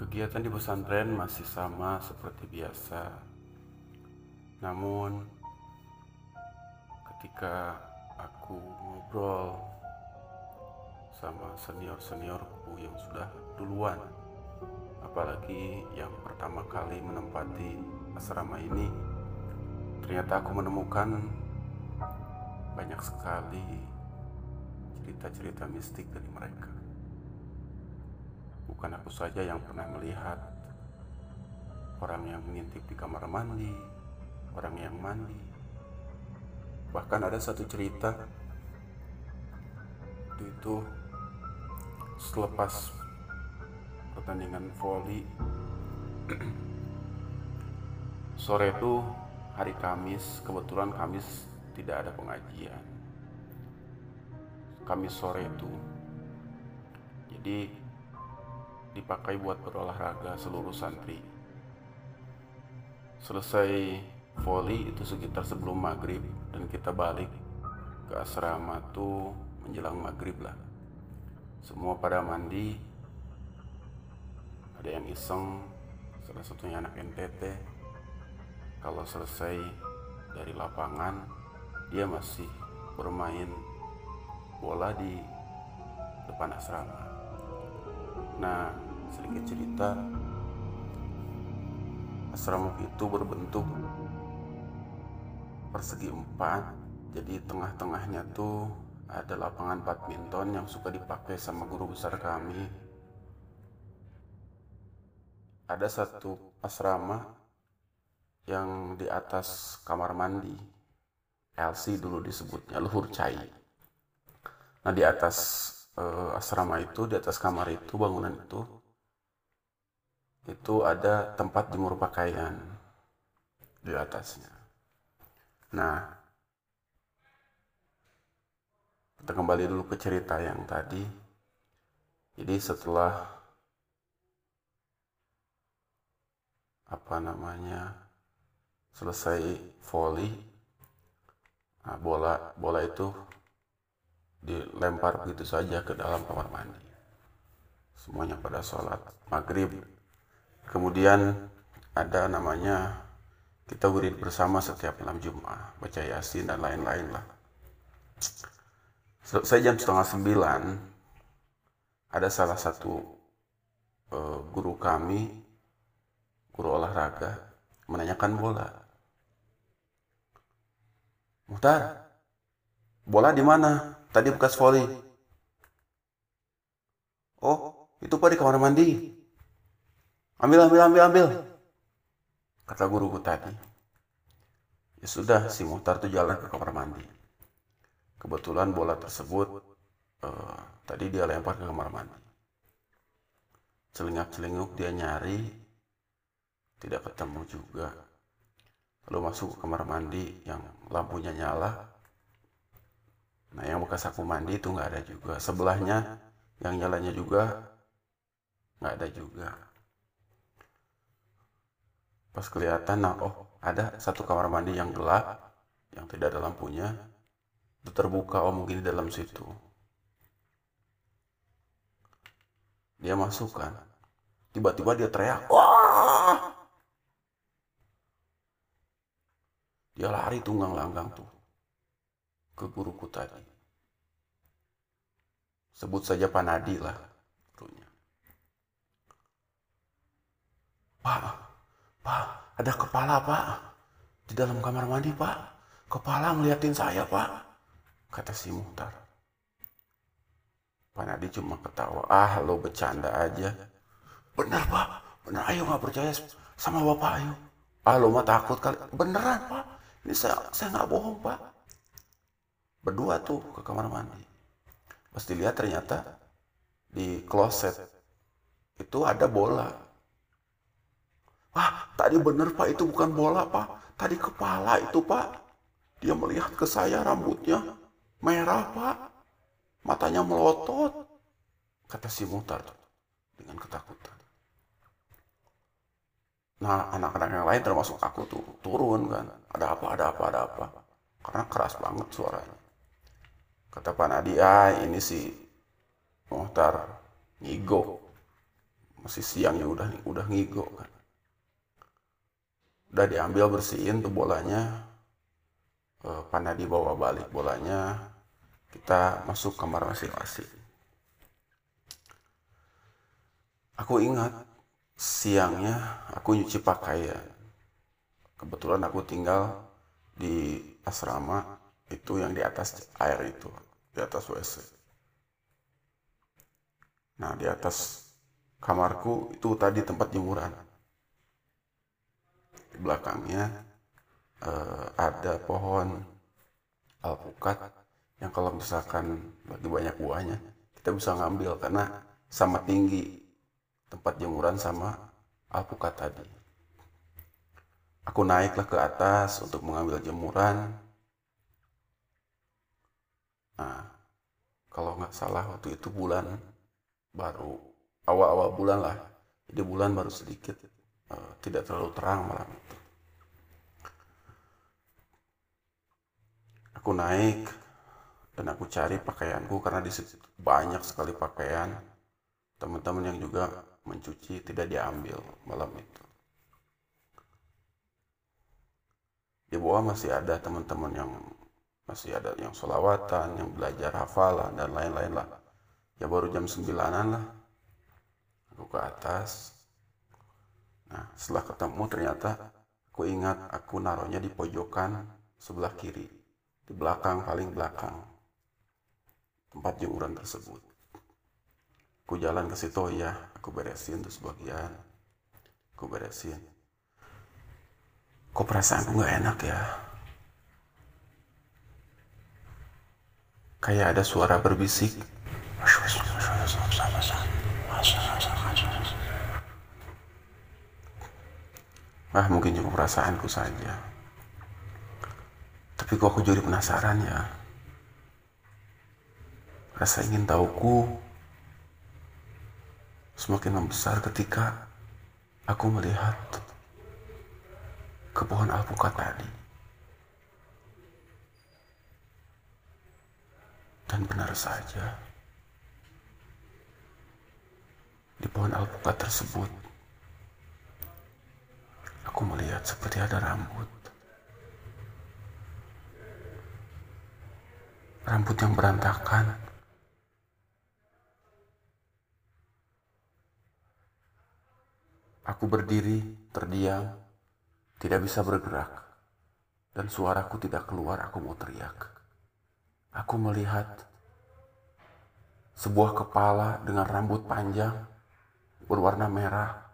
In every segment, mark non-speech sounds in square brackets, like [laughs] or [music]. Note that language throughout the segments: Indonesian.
Kegiatan di pesantren masih sama seperti biasa. Namun, ketika aku ngobrol sama senior-seniorku yang sudah duluan, apalagi yang pertama kali menempati asrama ini, ternyata aku menemukan banyak sekali cerita-cerita mistik dari mereka. Bukan aku saja yang pernah melihat. Orang yang mengintip di kamar mandi, orang yang mandi. Bahkan ada satu cerita. Itu selepas pertandingan voli [clears throat] sore itu hari Kamis kebetulan Kamis tidak ada pengajian. Kamis sore itu. Jadi dipakai buat berolahraga seluruh santri. Selesai volley itu sekitar sebelum maghrib dan kita balik ke asrama tuh menjelang maghrib lah. Semua pada mandi, ada yang iseng, salah satunya anak NTT. Kalau selesai dari lapangan, dia masih bermain bola di depan asrama. Nah, sedikit cerita, asrama itu berbentuk persegi empat, jadi tengah-tengahnya tuh ada lapangan badminton yang suka dipakai sama guru besar kami. Ada satu asrama yang di atas kamar mandi, LC dulu disebutnya, luhur cai. Nah di atas uh, asrama itu di atas kamar itu bangunan itu itu ada tempat jemur pakaian di atasnya. Nah, kita kembali dulu ke cerita yang tadi. Jadi setelah apa namanya selesai volley, nah bola bola itu dilempar begitu saja ke dalam kamar mandi. Semuanya pada sholat maghrib. Kemudian ada namanya kita wirid bersama setiap malam Jumat, baca Yasin dan lain-lain lah. Selesai jam setengah sembilan, ada salah satu uh, guru kami, guru olahraga, menanyakan bola. Muhtar, bola di mana? Tadi bekas voli. Oh, itu pak di kamar mandi. Ambil, ambil, ambil, ambil. Kata guruku tadi. Ya sudah, si Muhtar tuh jalan ke kamar mandi. Kebetulan bola tersebut uh, tadi dia lempar ke kamar mandi. Celingak-celinguk dia nyari, tidak ketemu juga. Lalu masuk ke kamar mandi yang lampunya nyala, Nah yang bekas aku mandi itu nggak ada juga. Sebelahnya yang nyalanya juga nggak ada juga. Pas kelihatan, nah oh ada satu kamar mandi yang gelap, yang tidak ada lampunya, itu terbuka, oh mungkin di dalam situ. Dia masuk kan, tiba-tiba dia teriak, wah! Dia lari tunggang langgang tuh ke guruku tadi. Sebut saja Panadi lah gurunya. Pak, Pak, ada kepala Pak. Di dalam kamar mandi Pak. Kepala ngeliatin saya Pak. Kata si Muhtar. Panadi cuma ketawa. Ah lo bercanda aja. Benar Pak, benar ayo nggak percaya sama Bapak ayo. Ah lo mah takut kali. Beneran Pak. Ini saya saya nggak bohong Pak berdua tuh ke kamar mandi. Pas dilihat ternyata di kloset itu ada bola. Ah tadi bener pak itu bukan bola pak. Tadi kepala itu pak. Dia melihat ke saya rambutnya merah pak. Matanya melotot kata si mutar dengan ketakutan. Nah anak-anak yang lain termasuk aku tuh turun kan. Ada apa ada apa ada apa? Karena keras banget suaranya Kata Pak Nadi, ah ini si Mohtar ngigo. masih siangnya udah udah ngigo kan. Udah diambil bersihin tuh bolanya. Uh, panah dibawa balik bolanya. Kita masuk kamar masing-masing. Aku ingat siangnya aku nyuci pakaian kebetulan aku tinggal di asrama itu yang di atas air itu di atas WC nah di atas kamarku itu tadi tempat jemuran di belakangnya uh, ada pohon alpukat yang kalau misalkan lagi banyak buahnya kita bisa ngambil karena sama tinggi tempat jemuran sama alpukat tadi. Aku naiklah ke atas untuk mengambil jemuran. Nah, kalau nggak salah waktu itu bulan baru awal-awal bulan lah. Jadi bulan baru sedikit uh, tidak terlalu terang malam itu. Aku naik dan aku cari pakaianku karena di situ banyak sekali pakaian teman-teman yang juga mencuci tidak diambil malam itu. Di bawah masih ada teman-teman yang masih ada yang solawatan, yang belajar hafalan dan lain-lain lah. Ya baru jam sembilanan lah. Aku ke atas, Nah, setelah ketemu ternyata aku ingat aku naruhnya di pojokan sebelah kiri, di belakang paling belakang tempat jemuran tersebut. Aku jalan ke situ ya, aku beresin tuh sebagian, aku beresin. Kok perasaanku nggak enak ya? Kayak ada suara berbisik. Ah mungkin cuma perasaanku saja. Tapi kok aku jadi penasaran ya. Rasa ingin tahuku semakin membesar ketika aku melihat ke pohon alpukat tadi. Dan benar saja, di pohon alpukat tersebut Aku melihat seperti ada rambut. Rambut yang berantakan. Aku berdiri, terdiam, tidak bisa bergerak. Dan suaraku tidak keluar, aku mau teriak. Aku melihat sebuah kepala dengan rambut panjang berwarna merah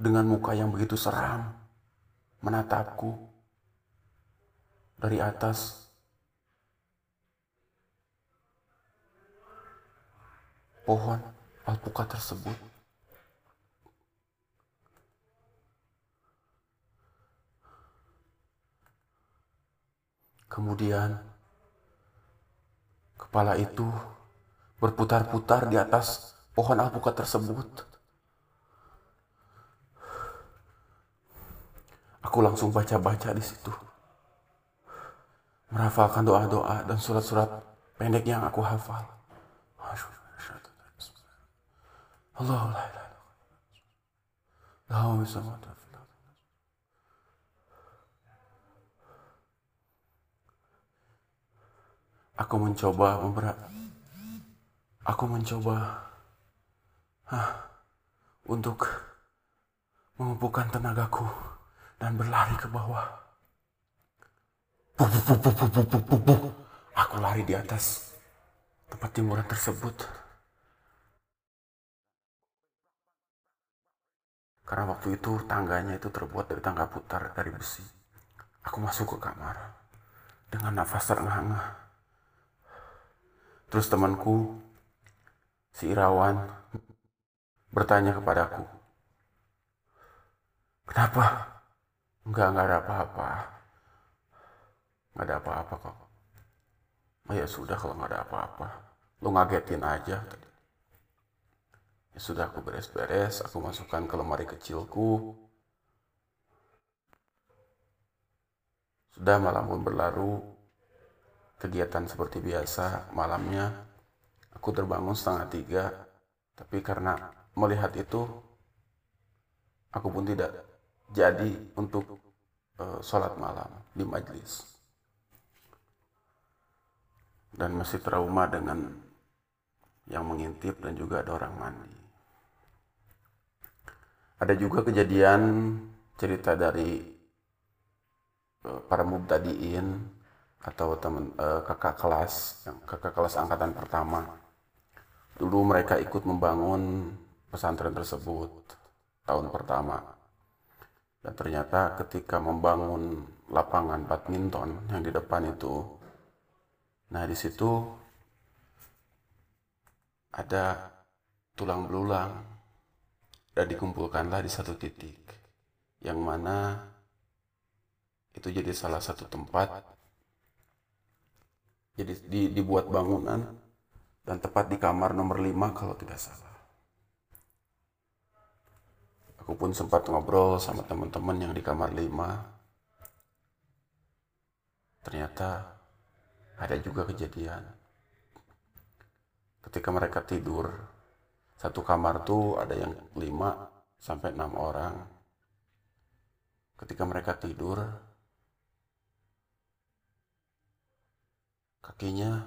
dengan muka yang begitu seram menatapku dari atas pohon alpukat tersebut. Kemudian kepala itu berputar-putar di atas pohon alpukat tersebut. Aku langsung baca-baca di situ. Merafalkan doa-doa dan surat-surat pendek yang aku hafal. Allah Aku mencoba memberat. Aku mencoba ah, untuk mengumpulkan tenagaku dan berlari ke bawah. Aku lari di atas tempat timuran tersebut. Karena waktu itu tangganya itu terbuat dari tangga putar dari besi. Aku masuk ke kamar dengan nafas terengah-engah. Terus temanku, si Irawan, bertanya kepadaku, Kenapa? Enggak, enggak ada apa-apa. Enggak ada apa-apa kok. Oh ya sudah kalau enggak ada apa-apa. Lu ngagetin aja. Ya sudah aku beres-beres, aku masukkan ke lemari kecilku. Sudah malam pun berlalu, kegiatan seperti biasa malamnya aku terbangun setengah tiga Tapi karena melihat itu, aku pun tidak jadi untuk uh, sholat malam di majlis. Dan masih trauma dengan yang mengintip dan juga ada orang mandi. Ada juga kejadian cerita dari uh, para mubtadiin atau teman uh, kakak kelas, yang kakak kelas angkatan pertama Dulu mereka ikut membangun pesantren tersebut tahun pertama. Dan ternyata ketika membangun lapangan badminton yang di depan itu, nah di situ ada tulang belulang dan dikumpulkanlah di satu titik yang mana itu jadi salah satu tempat jadi dibuat bangunan dan tepat di kamar nomor 5 kalau tidak salah. Aku pun sempat ngobrol sama teman-teman yang di kamar 5. Ternyata ada juga kejadian. Ketika mereka tidur, satu kamar tuh ada yang 5 sampai 6 orang. Ketika mereka tidur, kakinya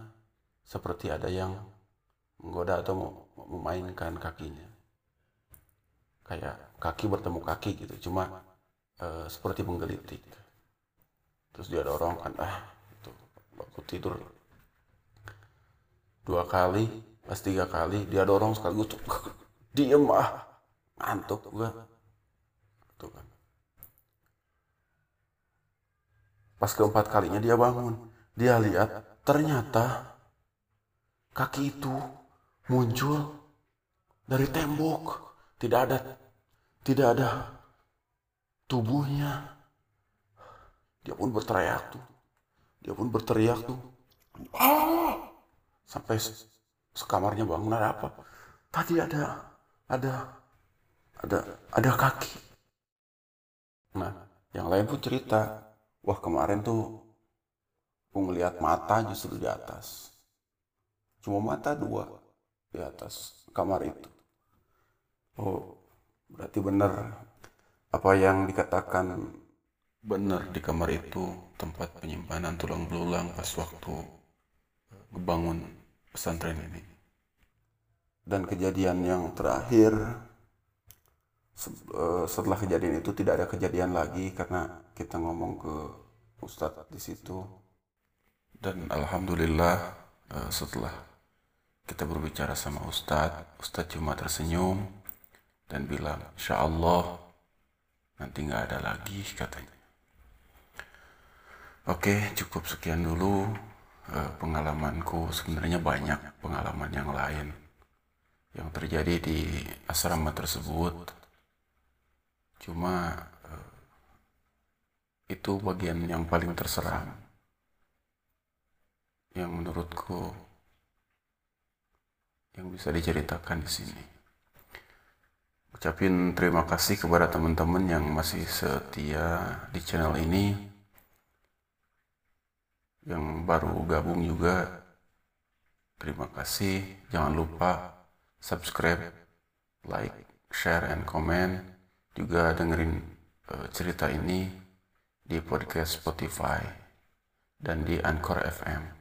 seperti ada yang menggoda atau memainkan kakinya. Kayak kaki bertemu kaki gitu, cuma e, seperti menggelitik. Terus dia dorong kan, ah itu aku tidur dua kali, pas tiga kali dia dorong sekaligus tuh [laughs] diem ah ngantuk gua tuh kan pas keempat kalinya dia bangun dia lihat ternyata kaki itu muncul dari tembok. Tidak ada tidak ada tubuhnya. Dia pun berteriak tuh. Dia pun berteriak tuh. Ah! Sampai sekamarnya bangun ada apa? Tadi ada ada ada ada kaki. Nah, yang lain pun cerita, wah kemarin tuh ngeliat mata justru di atas. Cuma mata dua di atas kamar itu. Oh, berarti benar apa yang dikatakan benar di kamar itu tempat penyimpanan tulang belulang pas waktu ngebangun pesantren ini. Dan kejadian yang terakhir eh, setelah kejadian itu tidak ada kejadian lagi karena kita ngomong ke ustadz di situ dan alhamdulillah eh, setelah kita berbicara sama Ustadz, Ustadz cuma tersenyum dan bilang, Insya Allah nanti nggak ada lagi katanya. Oke, cukup sekian dulu uh, pengalamanku. Sebenarnya banyak pengalaman yang lain yang terjadi di asrama tersebut. Cuma uh, itu bagian yang paling terseram. Yang menurutku yang bisa diceritakan di sini. Ucapin terima kasih kepada teman-teman yang masih setia di channel ini. Yang baru gabung juga terima kasih. Jangan lupa subscribe, like, share, and comment. Juga dengerin uh, cerita ini di podcast Spotify dan di Anchor FM.